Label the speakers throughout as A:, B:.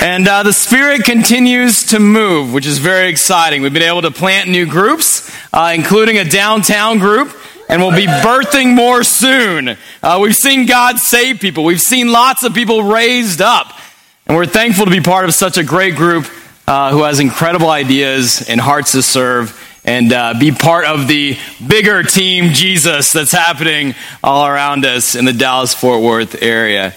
A: And uh, the Spirit continues to move, which is very exciting. We've been able to plant new groups, uh, including a downtown group, and we'll be birthing more soon. Uh, we've seen God save people, we've seen lots of people raised up, and we're thankful to be part of such a great group uh, who has incredible ideas and hearts to serve. And uh, be part of the bigger team Jesus that's happening all around us in the Dallas Fort Worth area.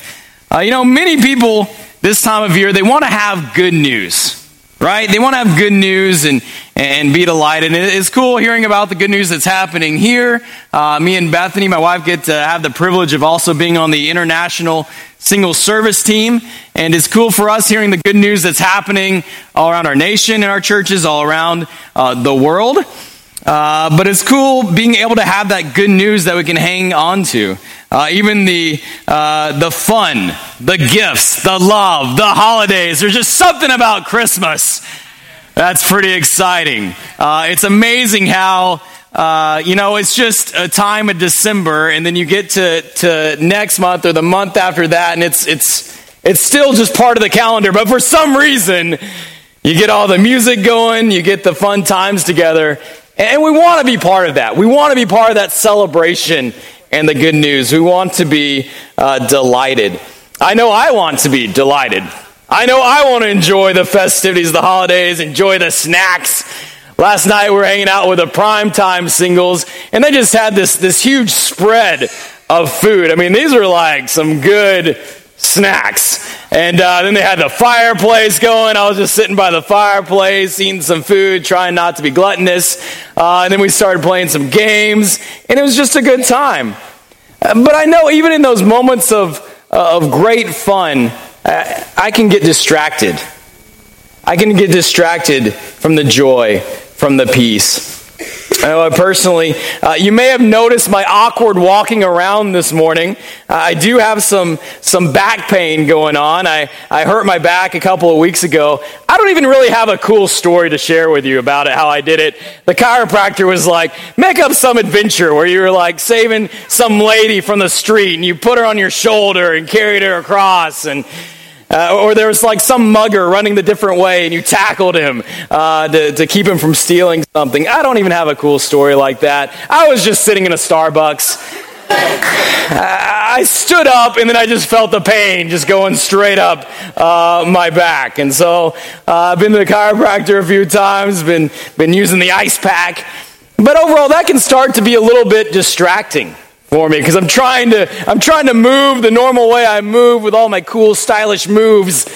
A: Uh, you know, many people this time of year, they want to have good news, right? They want to have good news and, and be delighted. And it's cool hearing about the good news that's happening here. Uh, me and Bethany, my wife, get to have the privilege of also being on the international single service team. And it's cool for us hearing the good news that's happening all around our nation and our churches, all around uh, the world. Uh, but it's cool being able to have that good news that we can hang on to. Uh, even the, uh, the fun, the gifts, the love, the holidays. There's just something about Christmas that's pretty exciting. Uh, it's amazing how, uh, you know, it's just a time of December, and then you get to, to next month or the month after that, and it's, it's, it's still just part of the calendar. But for some reason, you get all the music going, you get the fun times together, and we want to be part of that. We want to be part of that celebration and the good news. We want to be uh, delighted. I know I want to be delighted. I know I want to enjoy the festivities, the holidays, enjoy the snacks. Last night we were hanging out with the primetime singles, and they just had this, this huge spread of food. I mean, these are like some good snacks. And uh, then they had the fireplace going. I was just sitting by the fireplace, eating some food, trying not to be gluttonous. Uh, and then we started playing some games, and it was just a good time. Uh, but I know even in those moments of, uh, of great fun, uh, I can get distracted. I can get distracted from the joy, from the peace. I know personally, uh, you may have noticed my awkward walking around this morning. Uh, I do have some, some back pain going on. I, I hurt my back a couple of weeks ago. I don't even really have a cool story to share with you about it, how I did it. The chiropractor was like, make up some adventure where you were like saving some lady from the street and you put her on your shoulder and carried her across and uh, or there was like some mugger running the different way and you tackled him uh, to, to keep him from stealing something. I don't even have a cool story like that. I was just sitting in a Starbucks. I stood up and then I just felt the pain just going straight up uh, my back. And so uh, I've been to the chiropractor a few times, been, been using the ice pack. But overall, that can start to be a little bit distracting for me because I'm trying to I'm trying to move the normal way I move with all my cool stylish moves.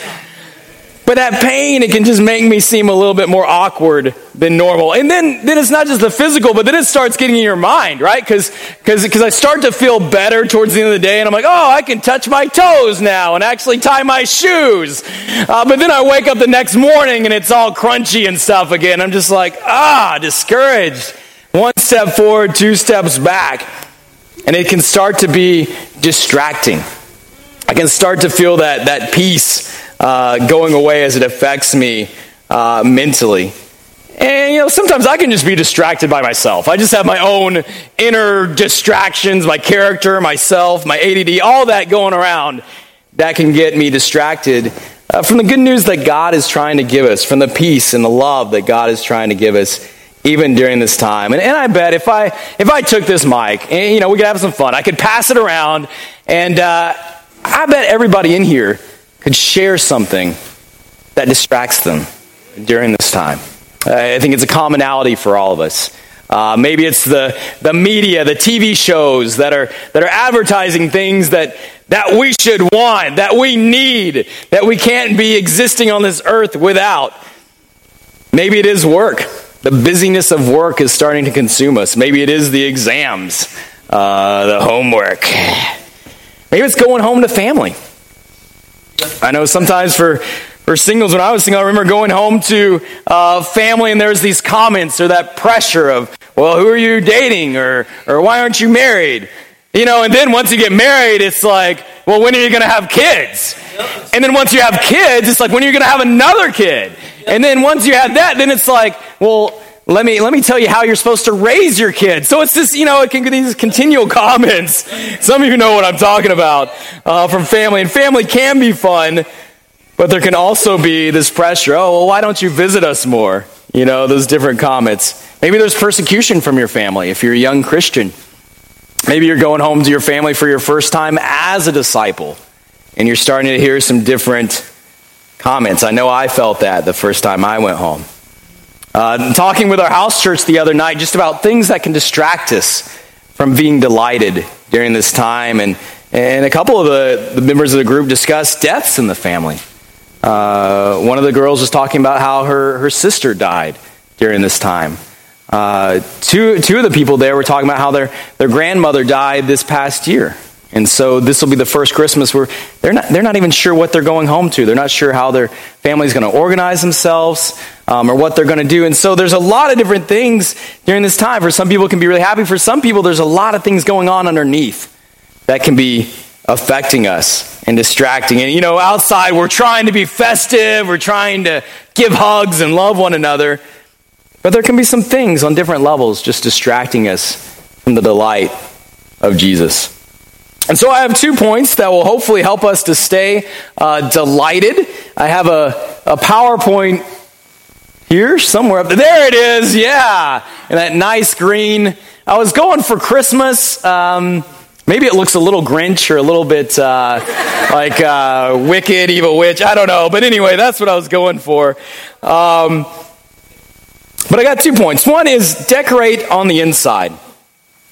A: But that pain, it can just make me seem a little bit more awkward than normal. And then, then it's not just the physical, but then it starts getting in your mind, right? Because because I start to feel better towards the end of the day, and I'm like, oh, I can touch my toes now and actually tie my shoes. Uh, but then I wake up the next morning and it's all crunchy and stuff again. I'm just like, ah, discouraged. One step forward, two steps back. And it can start to be distracting. I can start to feel that, that peace uh, going away as it affects me uh, mentally. And, you know, sometimes I can just be distracted by myself. I just have my own inner distractions, my character, myself, my ADD, all that going around that can get me distracted uh, from the good news that God is trying to give us, from the peace and the love that God is trying to give us even during this time. And, and I bet if I if I took this mic, and, you know, we could have some fun. I could pass it around, and uh, I bet everybody in here could share something that distracts them during this time. I think it's a commonality for all of us. Uh, maybe it's the, the media, the TV shows that are, that are advertising things that, that we should want, that we need, that we can't be existing on this earth without. Maybe it is work. The busyness of work is starting to consume us. Maybe it is the exams, uh, the homework. Maybe it's going home to family. I know sometimes for, for singles, when I was single, I remember going home to uh, family and there's these comments or that pressure of, well, who are you dating? Or, or why aren't you married? You know, and then once you get married, it's like, well, when are you going to have kids? And then once you have kids, it's like, when are you going to have another kid? And then once you have that, then it's like, well, let me let me tell you how you're supposed to raise your kids. So it's this, you know, it can these continual comments. Some of you know what I'm talking about uh, from family, and family can be fun, But there can also be this pressure oh, well, why don't you visit us more? You know, those different comments. Maybe there's persecution from your family if you're a young Christian. Maybe you're going home to your family for your first time as a disciple, and you're starting to hear some different comments. I know I felt that the first time I went home. Uh, talking with our house church the other night just about things that can distract us from being delighted during this time. And, and a couple of the, the members of the group discussed deaths in the family. Uh, one of the girls was talking about how her, her sister died during this time. Uh, two, two of the people there were talking about how their, their grandmother died this past year. And so this will be the first Christmas where they're not, they're not even sure what they're going home to. They're not sure how their family's going to organize themselves um, or what they're going to do. And so there's a lot of different things during this time. For some people, it can be really happy. For some people, there's a lot of things going on underneath that can be affecting us and distracting. And, you know, outside, we're trying to be festive, we're trying to give hugs and love one another. But there can be some things on different levels just distracting us from the delight of Jesus. And so I have two points that will hopefully help us to stay uh, delighted. I have a, a PowerPoint here somewhere up there. There it is, yeah. And that nice green. I was going for Christmas. Um, maybe it looks a little Grinch or a little bit uh, like uh, Wicked, Evil Witch. I don't know. But anyway, that's what I was going for. Um, but I got two points. One is decorate on the inside.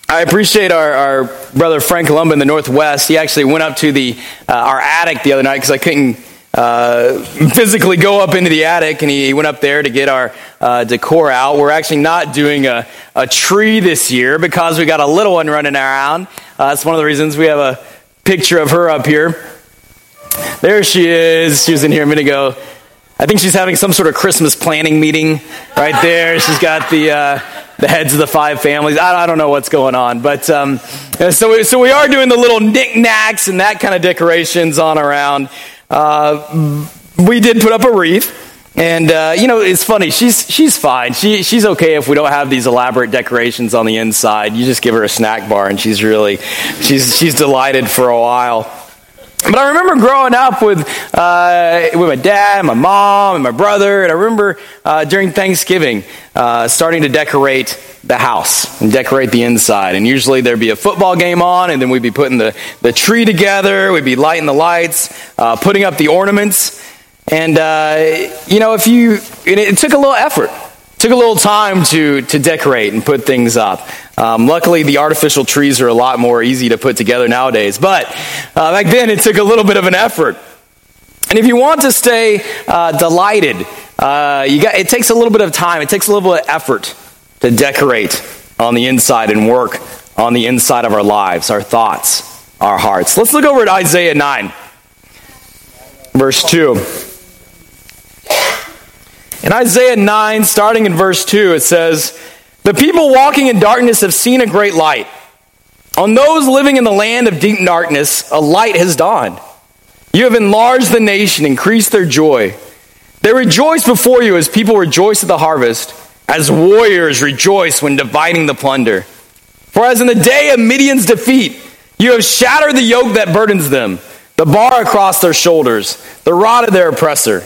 A: I appreciate our, our, brother Frank Columba in the Northwest. He actually went up to the uh, our attic the other night because I couldn't uh, physically go up into the attic, and he went up there to get our uh, decor out. We're actually not doing a, a tree this year because we got a little one running around. Uh, that's one of the reasons we have a picture of her up here. There she is. She was in here a minute ago. I think she's having some sort of Christmas planning meeting right there. She's got the uh, the heads of the five families. I, I don't know what's going on, but um, so we, so we are doing the little knickknacks and that kind of decorations on around. Uh, we did put up a wreath. And uh, you know, it's funny. She's she's fine. She she's okay if we don't have these elaborate decorations on the inside. You just give her a snack bar, and she's really she's she's delighted for a while. But I remember growing up with, uh, with my dad and my mom and my brother, and I remember uh, during Thanksgiving uh, starting to decorate the house and decorate the inside. And usually there'd be a football game on, and then we'd be putting the, the tree together, we'd be lighting the lights, uh, putting up the ornaments. And, uh, you know, if you, it, it took a little effort took a little time to, to decorate and put things up. Um, luckily, the artificial trees are a lot more easy to put together nowadays, but uh, back then it took a little bit of an effort. And if you want to stay uh, delighted, uh, you got, it takes a little bit of time, it takes a little bit of effort to decorate on the inside and work on the inside of our lives, our thoughts, our hearts. Let's look over at Isaiah 9, verse 2. In Isaiah 9, starting in verse 2, it says, The people walking in darkness have seen a great light. On those living in the land of deep darkness, a light has dawned. You have enlarged the nation, increased their joy. They rejoice before you as people rejoice at the harvest, as warriors rejoice when dividing the plunder. For as in the day of Midian's defeat, you have shattered the yoke that burdens them, the bar across their shoulders, the rod of their oppressor.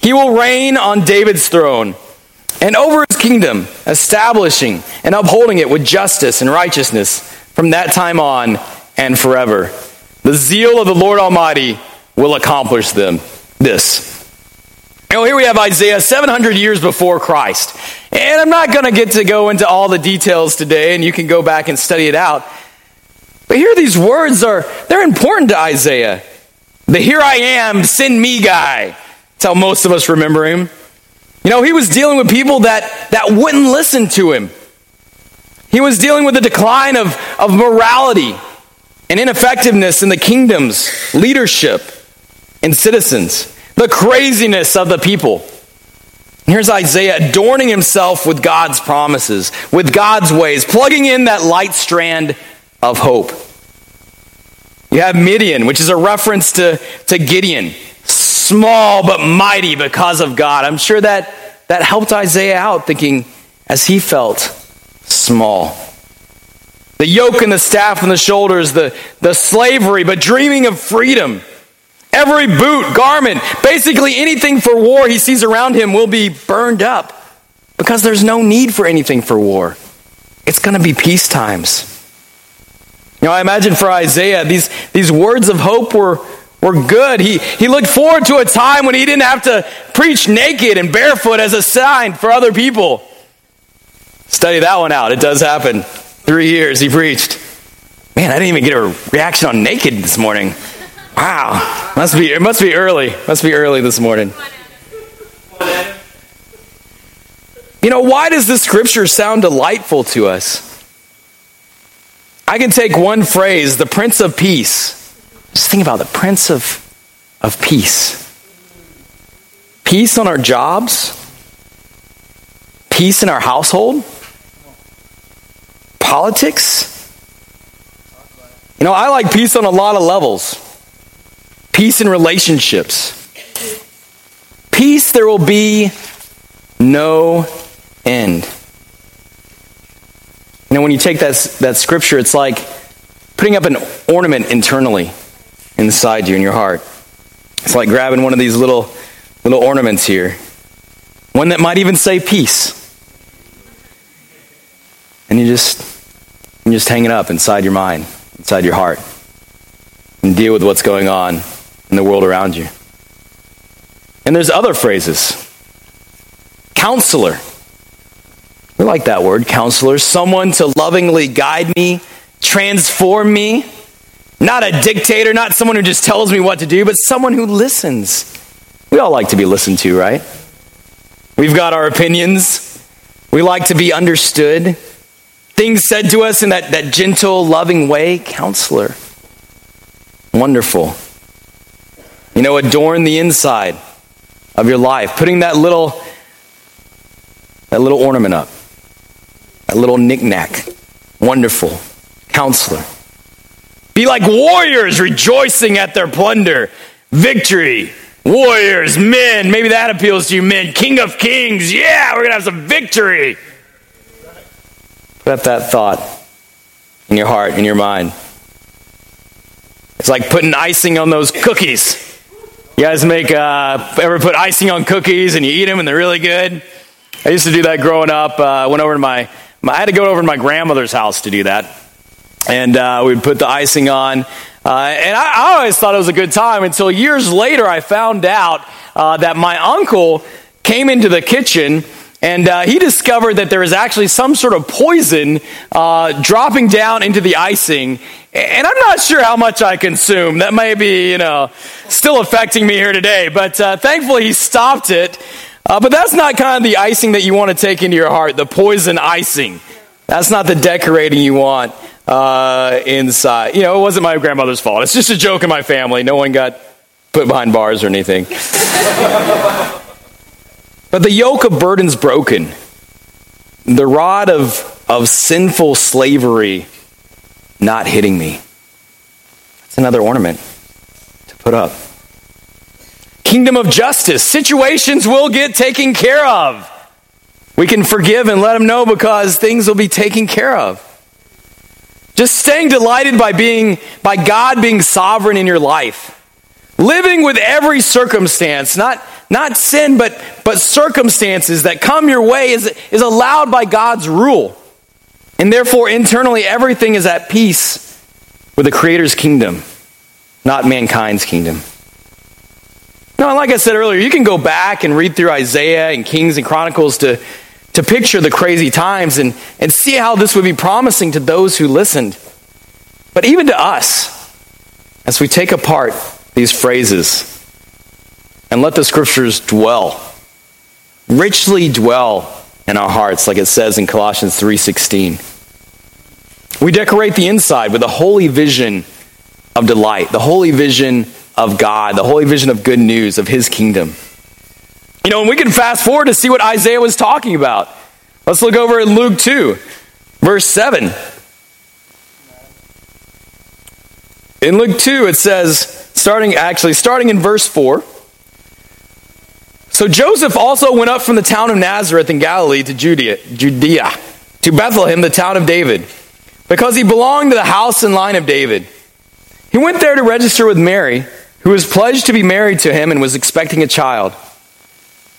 A: he will reign on David's throne and over his kingdom, establishing and upholding it with justice and righteousness from that time on and forever. The zeal of the Lord Almighty will accomplish them this. Now, here we have Isaiah 700 years before Christ. And I'm not going to get to go into all the details today, and you can go back and study it out. But here these words are, they're important to Isaiah. The here I am, send me guy. That's how most of us remember him. You know, he was dealing with people that, that wouldn't listen to him. He was dealing with the decline of, of morality and ineffectiveness in the kingdom's leadership and citizens. the craziness of the people. Here's Isaiah adorning himself with God's promises, with God's ways, plugging in that light strand of hope. You have Midian, which is a reference to, to Gideon, small but mighty because of God. I'm sure that, that helped Isaiah out, thinking as he felt small. The yoke and the staff and the shoulders, the, the slavery, but dreaming of freedom. Every boot, garment, basically anything for war he sees around him will be burned up because there's no need for anything for war. It's going to be peace times. You know, I imagine for Isaiah, these, these words of hope were, were good. He, he looked forward to a time when he didn't have to preach naked and barefoot as a sign for other people. Study that one out. It does happen. Three years he preached. Man, I didn't even get a reaction on naked this morning. Wow. Must be it must be early. Must be early this morning. You know, why does this scripture sound delightful to us? I can take one phrase, the Prince of Peace. Just think about the Prince of, of Peace. Peace on our jobs, peace in our household, politics. You know, I like peace on a lot of levels peace in relationships. Peace, there will be no end. You know, when you take that, that scripture, it's like putting up an ornament internally inside you in your heart. It's like grabbing one of these little little ornaments here. One that might even say peace. And you just you just hang it up inside your mind, inside your heart. And deal with what's going on in the world around you. And there's other phrases. Counselor. We like that word, counselor. Someone to lovingly guide me, transform me. Not a dictator, not someone who just tells me what to do, but someone who listens. We all like to be listened to, right? We've got our opinions. We like to be understood. Things said to us in that, that gentle, loving way. Counselor. Wonderful. You know, adorn the inside of your life, putting that little that little ornament up, that little knickknack. Wonderful. Counselor. Be like warriors rejoicing at their plunder. Victory. Warriors, men. Maybe that appeals to you, men. King of kings. Yeah, we're going to have some victory. Put that thought in your heart, in your mind. It's like putting icing on those cookies. You guys make uh, ever put icing on cookies and you eat them and they're really good? I used to do that growing up. Uh, went over to my, my, I had to go over to my grandmother's house to do that, and uh, we'd put the icing on. Uh, and I, I, always thought it was a good time until years later I found out uh, that my uncle came into the kitchen and uh, he discovered that there was actually some sort of poison uh, dropping down into the icing. And I'm not sure how much I consume. That may be, you know, still affecting me here today. But uh, thankfully, he stopped it. But that's not kind of the icing that you want to take into your heart, the poison icing. That's not the decorating you want uh, inside. You know, it wasn't my grandmother's fault. It's just a joke in my family. No one got put behind bars or anything. But the yoke of burden's broken. The rod of, of sinful slavery not hitting me. It's another ornament to put up. Kingdom of justice. Situations will get taken care of. We can forgive and let them know because things will be taken care of. Just staying delighted by being by God being sovereign in your life. Living with every circumstance, not not sin, but, but circumstances that come your way is, is allowed by God's rule. And therefore, internally, everything is at peace with the Creator's kingdom, not mankind's kingdom. Now, like I said earlier, you can go back and read through Isaiah and Kings and Chronicles to, to picture the crazy times and, and see how this would be promising to those who listened. But even to us, as we take apart these phrases, and let the scriptures dwell richly dwell in our hearts like it says in Colossians 3:16 we decorate the inside with a holy vision of delight the holy vision of God, the holy vision of good news of his kingdom. You know, and we can fast forward to see what Isaiah was talking about. Let's look over at Luke 2, verse 7. In Luke 2, it says, starting actually, starting in verse 4. So Joseph also went up from the town of Nazareth in Galilee to Judea, Judea, to Bethlehem, the town of David, because he belonged to the house and line of David. He went there to register with Mary, who was pledged to be married to him and was expecting a child.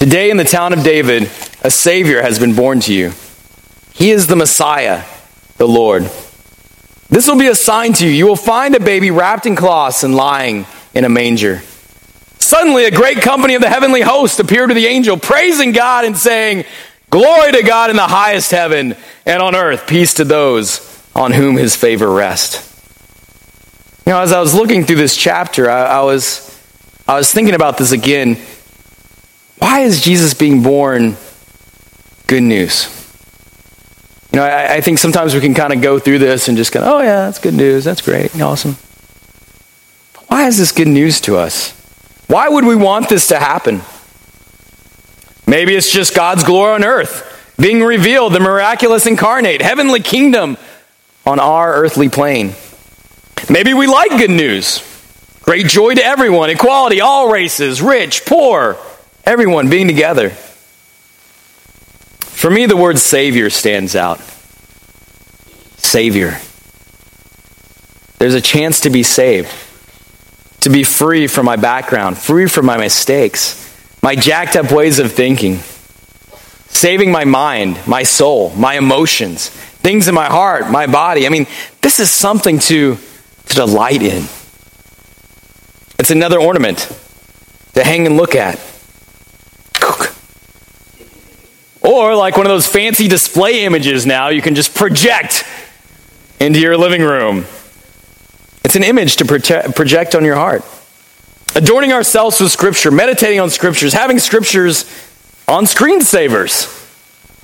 A: Today in the town of David, a Savior has been born to you. He is the Messiah, the Lord. This will be a sign to you. You will find a baby wrapped in cloths and lying in a manger. Suddenly, a great company of the heavenly host appeared to the angel, praising God and saying, Glory to God in the highest heaven, and on earth, peace to those on whom his favor rests. You know, as I was looking through this chapter, I, I, was, I was thinking about this again. Why is Jesus being born good news? You know, I, I think sometimes we can kind of go through this and just go, oh, yeah, that's good news. That's great. Awesome. But why is this good news to us? Why would we want this to happen? Maybe it's just God's glory on earth being revealed, the miraculous incarnate, heavenly kingdom on our earthly plane. Maybe we like good news. Great joy to everyone, equality, all races, rich, poor, everyone being together. For me, the word Savior stands out. Savior. There's a chance to be saved to be free from my background, free from my mistakes, my jacked up ways of thinking, saving my mind, my soul, my emotions, things in my heart, my body. I mean, this is something to, to delight in. It's another ornament to hang and look at. Or, like one of those fancy display images now, you can just project into your living room it's an image to project on your heart. Adorning ourselves with Scripture, meditating on Scriptures, having Scriptures on screensavers,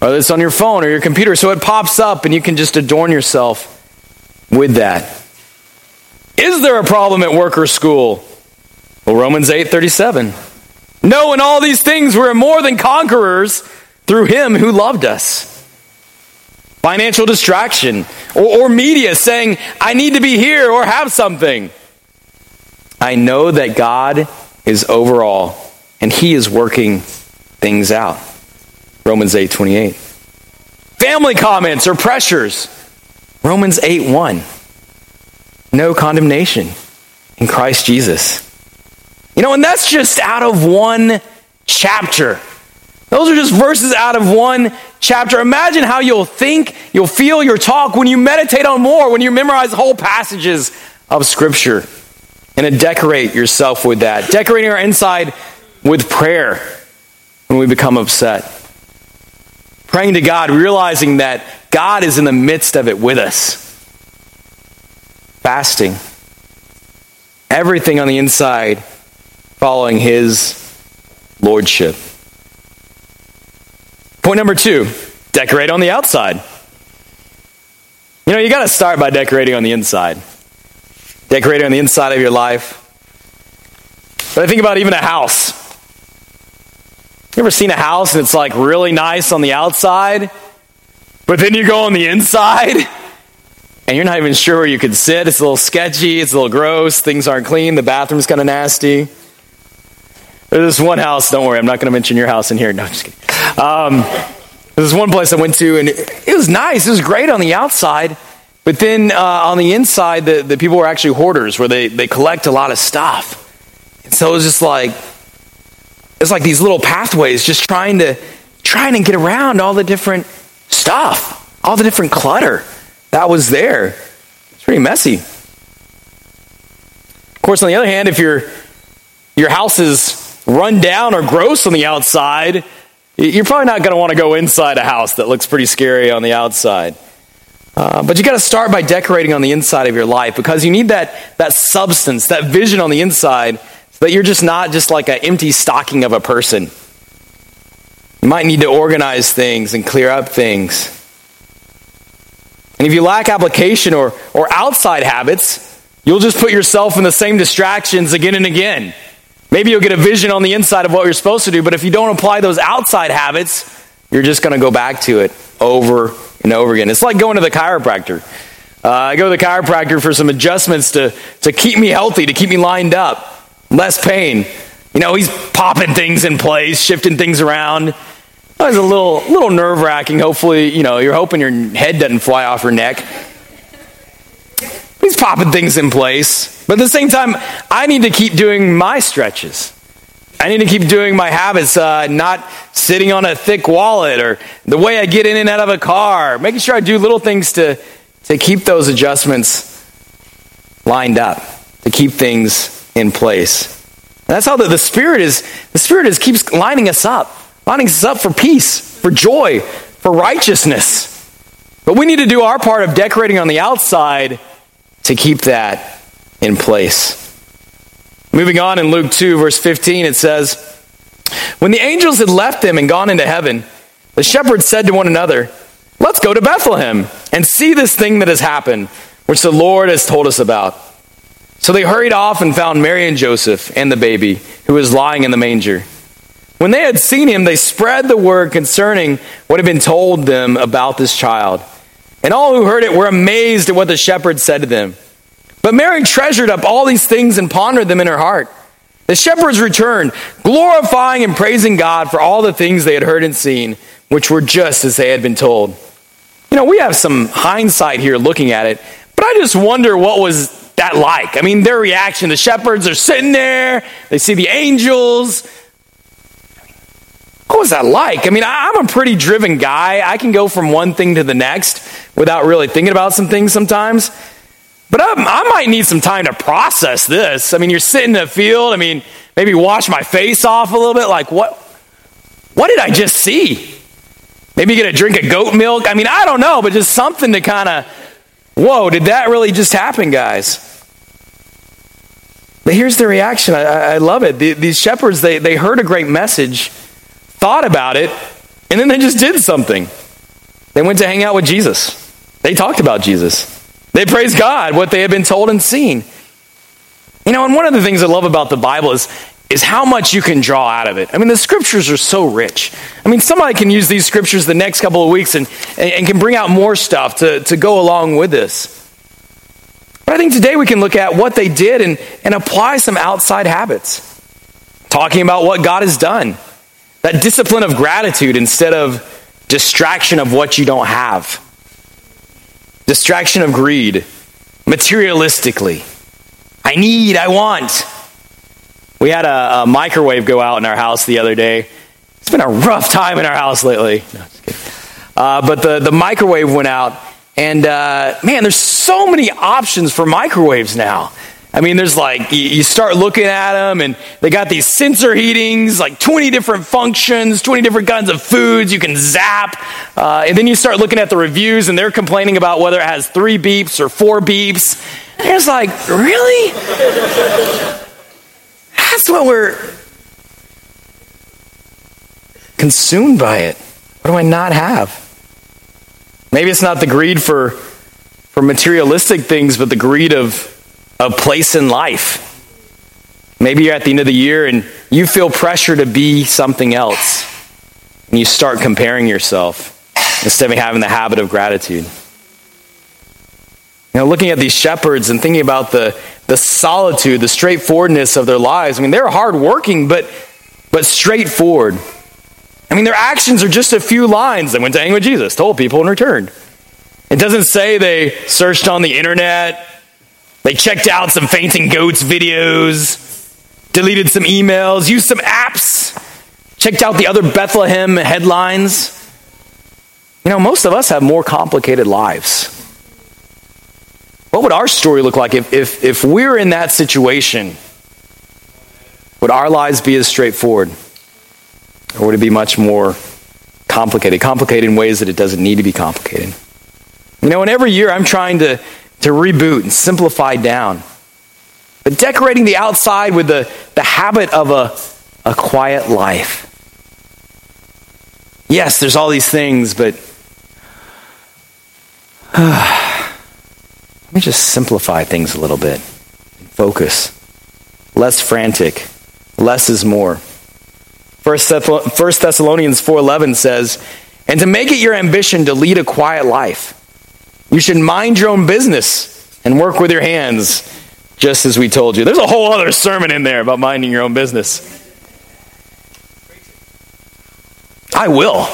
A: whether it's on your phone or your computer, so it pops up and you can just adorn yourself with that. Is there a problem at work or school? Well, Romans 8 37. No, in all these things we're more than conquerors through him who loved us financial distraction, or, or media saying, I need to be here or have something. I know that God is overall and He is working things out. Romans 8 28. Family comments or pressures. Romans 8 1. No condemnation in Christ Jesus. You know, and that's just out of one chapter. Those are just verses out of one chapter. Imagine how you'll think, you'll feel, your talk when you meditate on more, when you memorize whole passages of Scripture. And to decorate yourself with that. Decorating our inside with prayer when we become upset. Praying to God, realizing that God is in the midst of it with us. Fasting. Everything on the inside following His Lordship. Point number two decorate on the outside. You know, you got to start by decorating on the inside. Decorating on the inside of your life. But I think about even a house. You ever seen a house and it's like really nice on the outside, but then you go on the inside and you're not even sure where you could sit. It's a little sketchy, it's a little gross, things aren't clean, the bathroom's kind of nasty. There's this one house, don't worry, I'm not going to mention your house in here. No, I'm just kidding. Um, there's one place I went to, and it was nice. It was great on the outside. But then uh, on the inside, the, the people were actually hoarders, where they, they collect a lot of stuff. And so it was just like, it's like these little pathways just trying to trying to get around all the different stuff, all the different clutter that was there. It's pretty messy. Of course, on the other hand, if you're your house is run down or gross on the outside, you're probably not going to want to go inside a house that looks pretty scary on the outside. Uh, but you got to start by decorating on the inside of your life because you need that, that substance, that vision on the inside, so that you're just not just like an empty stocking of a person. You might need to organize things and clear up things. And if you lack application or, or outside habits, you'll just put yourself in the same distractions again and again. Maybe you'll get a vision on the inside of what you're supposed to do, but if you don't apply those outside habits, you're just going to go back to it over and over again. It's like going to the chiropractor. Uh, I go to the chiropractor for some adjustments to, to keep me healthy, to keep me lined up, less pain. You know, he's popping things in place, shifting things around. It's a little, little nerve wracking. Hopefully, you know, you're hoping your head doesn't fly off your neck. He's popping things in place. But at the same time, I need to keep doing my stretches. I need to keep doing my habits, uh, not sitting on a thick wallet or the way I get in and out of a car, making sure I do little things to, to keep those adjustments lined up, to keep things in place. And that's how the, the Spirit is, the Spirit is keeps lining us up, lining us up for peace, for joy, for righteousness. But we need to do our part of decorating on the outside to keep that in place. Moving on in Luke 2, verse 15, it says, When the angels had left them and gone into heaven, the shepherds said to one another, Let's go to Bethlehem and see this thing that has happened, which the Lord has told us about. So they hurried off and found Mary and Joseph and the baby, who was lying in the manger. When they had seen him, they spread the word concerning what had been told them about this child. And all who heard it were amazed at what the shepherds said to them. But Mary treasured up all these things and pondered them in her heart. The shepherds returned, glorifying and praising God for all the things they had heard and seen, which were just as they had been told. You know, we have some hindsight here looking at it, but I just wonder what was that like? I mean, their reaction. The shepherds are sitting there, they see the angels. What was that like? I mean, I'm a pretty driven guy. I can go from one thing to the next without really thinking about some things sometimes. But I, I, might need some time to process this. I mean, you're sitting in a field. I mean, maybe wash my face off a little bit. Like, what? What did I just see? Maybe get a drink of goat milk. I mean, I don't know, but just something to kind of, whoa, did that really just happen, guys? But here's the reaction. I, I love it. The, these shepherds, they, they heard a great message, thought about it, and then they just did something. They went to hang out with Jesus. They talked about Jesus. They praised God, what they had been told and seen. You know, and one of the things I love about the Bible is, is how much you can draw out of it. I mean, the scriptures are so rich. I mean, somebody can use these scriptures the next couple of weeks and, and can bring out more stuff to, to go along with this. But I think today we can look at what they did and, and apply some outside habits. Talking about what God has done. That discipline of gratitude instead of distraction of what you don't have distraction of greed, materialistically. I need, I want. We had a, a, microwave go out in our house the other day. It's been a rough time in our house lately. No, uh, but the, the microwave went out, and uh, man, there's so many options for microwaves now. I mean, there's like, you start looking at them and they got these sensor heatings, like 20 different functions, 20 different kinds of foods you can zap. Uh, and then you start looking at the reviews and they're complaining about whether it has three beeps or four beeps. And it's like, really? That's what we're consumed by it. What do I not have? Maybe it's not the greed for, for materialistic things, but the greed of a place in life. Maybe you're at the end of the year and you feel pressure to be something else. And you start comparing yourself instead of having the habit of gratitude. You know, looking at these shepherds and thinking about the, the solitude, the straightforwardness of their lives. I mean, they're hardworking, but, but straightforward. I mean, their actions are just a few lines. They went to hang with Jesus, told people, and returned. It doesn't say they searched on the internet, they checked out some fainting goats videos, deleted some emails, used some apps, checked out the other Bethlehem headlines. You know, most of us have more complicated lives. What would our story look like if, if, if we're in that situation? Would our lives be as straightforward? Or would it be much more complicated? Complicated in ways that it doesn't need to be complicated. You know, and every year I'm trying to, to reboot and simplify down. But decorating the outside with the, the habit of a, a quiet life. Yes, there's all these things, but let me just simplify things a little bit. Focus. Less frantic. Less is more. First Thessalonians 4:11 says, "And to make it your ambition to lead a quiet life, you should mind your own business and work with your hands, just as we told you." There's a whole other sermon in there about minding your own business. I will.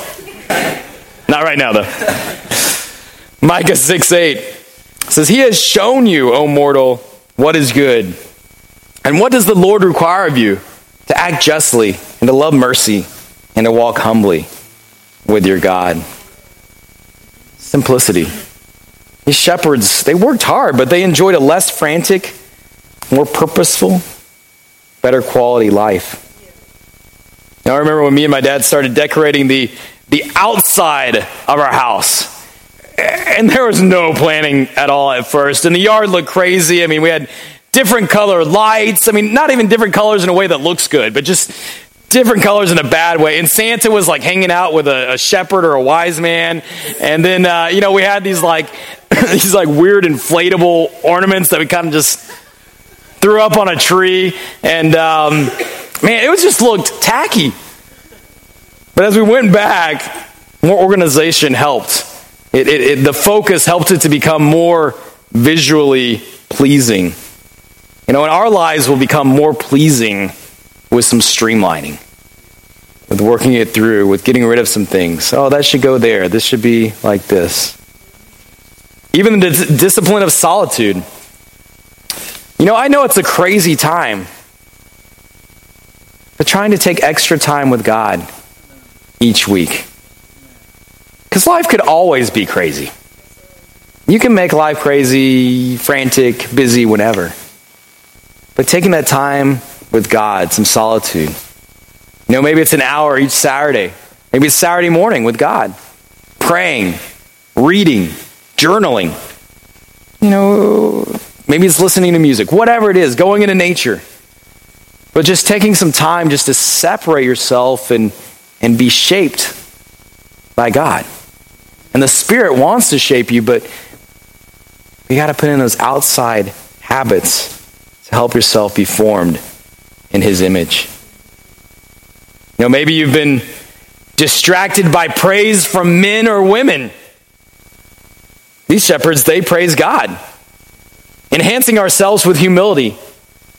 A: Not right now though. Micah 6 8 says, He has shown you, O mortal, what is good. And what does the Lord require of you? To act justly, and to love mercy, and to walk humbly with your God. Simplicity. These shepherds, they worked hard, but they enjoyed a less frantic, more purposeful, better quality life. Now, I remember when me and my dad started decorating the, the outside of our house and there was no planning at all at first. And the yard looked crazy. I mean, we had different color lights. I mean, not even different colors in a way that looks good, but just different colors in a bad way. And Santa was like hanging out with a, a shepherd or a wise man. And then, uh, you know, we had these like, these like weird inflatable ornaments that we kind of just threw up on a tree. And, um, man, it was just looked tacky. But as we went back, more organization helped. It, it, it, the focus helped it to become more visually pleasing. You know, and our lives will become more pleasing with some streamlining, with working it through, with getting rid of some things. Oh, that should go there. This should be like this. Even the d- discipline of solitude. You know, I know it's a crazy time, but trying to take extra time with God each week. Because life could always be crazy. You can make life crazy, frantic, busy, whenever. But taking that time with God, some solitude. You know, maybe it's an hour each Saturday. Maybe it's Saturday morning with God. Praying, reading, journaling. You know, maybe it's listening to music. Whatever it is, going into nature. But just taking some time just to separate yourself and, and be shaped by God. And the Spirit wants to shape you, but you got to put in those outside habits to help yourself be formed in His image. You know, maybe you've been distracted by praise from men or women. These shepherds, they praise God, enhancing ourselves with humility,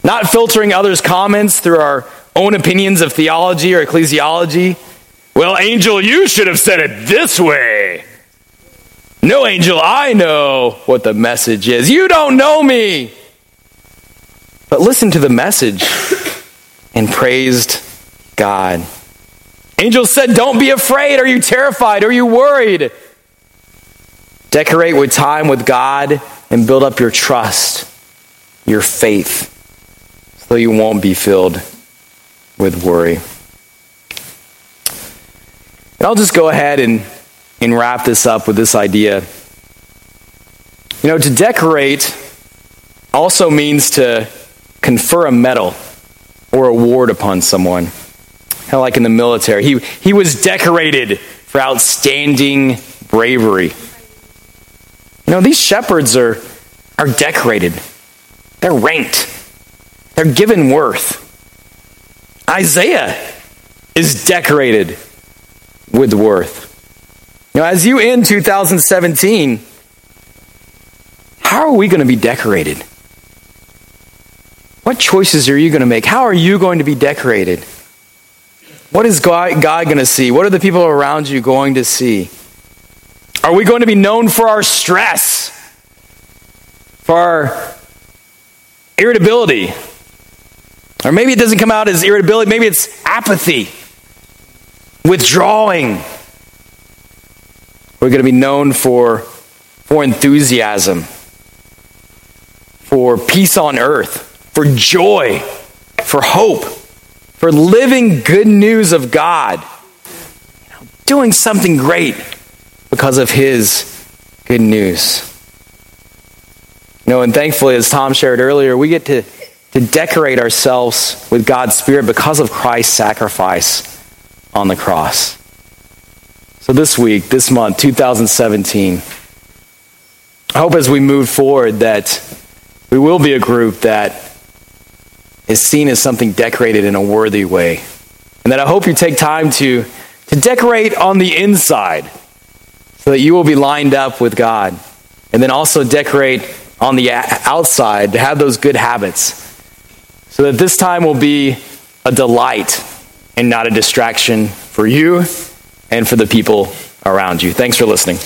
A: not filtering others' comments through our own opinions of theology or ecclesiology. Well, angel, you should have said it this way. No, angel, I know what the message is. You don't know me. But listen to the message and praised God. Angels said, Don't be afraid. Are you terrified? Are you worried? Decorate with time with God and build up your trust, your faith, so you won't be filled with worry. And I'll just go ahead and and wrap this up with this idea. You know, to decorate also means to confer a medal or award upon someone. Kind of like in the military. He, he was decorated for outstanding bravery. You know, these shepherds are, are decorated, they're ranked, they're given worth. Isaiah is decorated with worth. Now, as you end 2017, how are we going to be decorated? What choices are you going to make? How are you going to be decorated? What is God, God going to see? What are the people around you going to see? Are we going to be known for our stress? For our irritability? Or maybe it doesn't come out as irritability, maybe it's apathy, withdrawing, we're going to be known for, for enthusiasm, for peace on earth, for joy, for hope, for living good news of God, doing something great because of His good news. You know, and thankfully, as Tom shared earlier, we get to, to decorate ourselves with God's Spirit because of Christ's sacrifice on the cross. So, this week, this month, 2017, I hope as we move forward that we will be a group that is seen as something decorated in a worthy way. And that I hope you take time to, to decorate on the inside so that you will be lined up with God. And then also decorate on the outside to have those good habits so that this time will be a delight and not a distraction for you and for the people around you. Thanks for listening.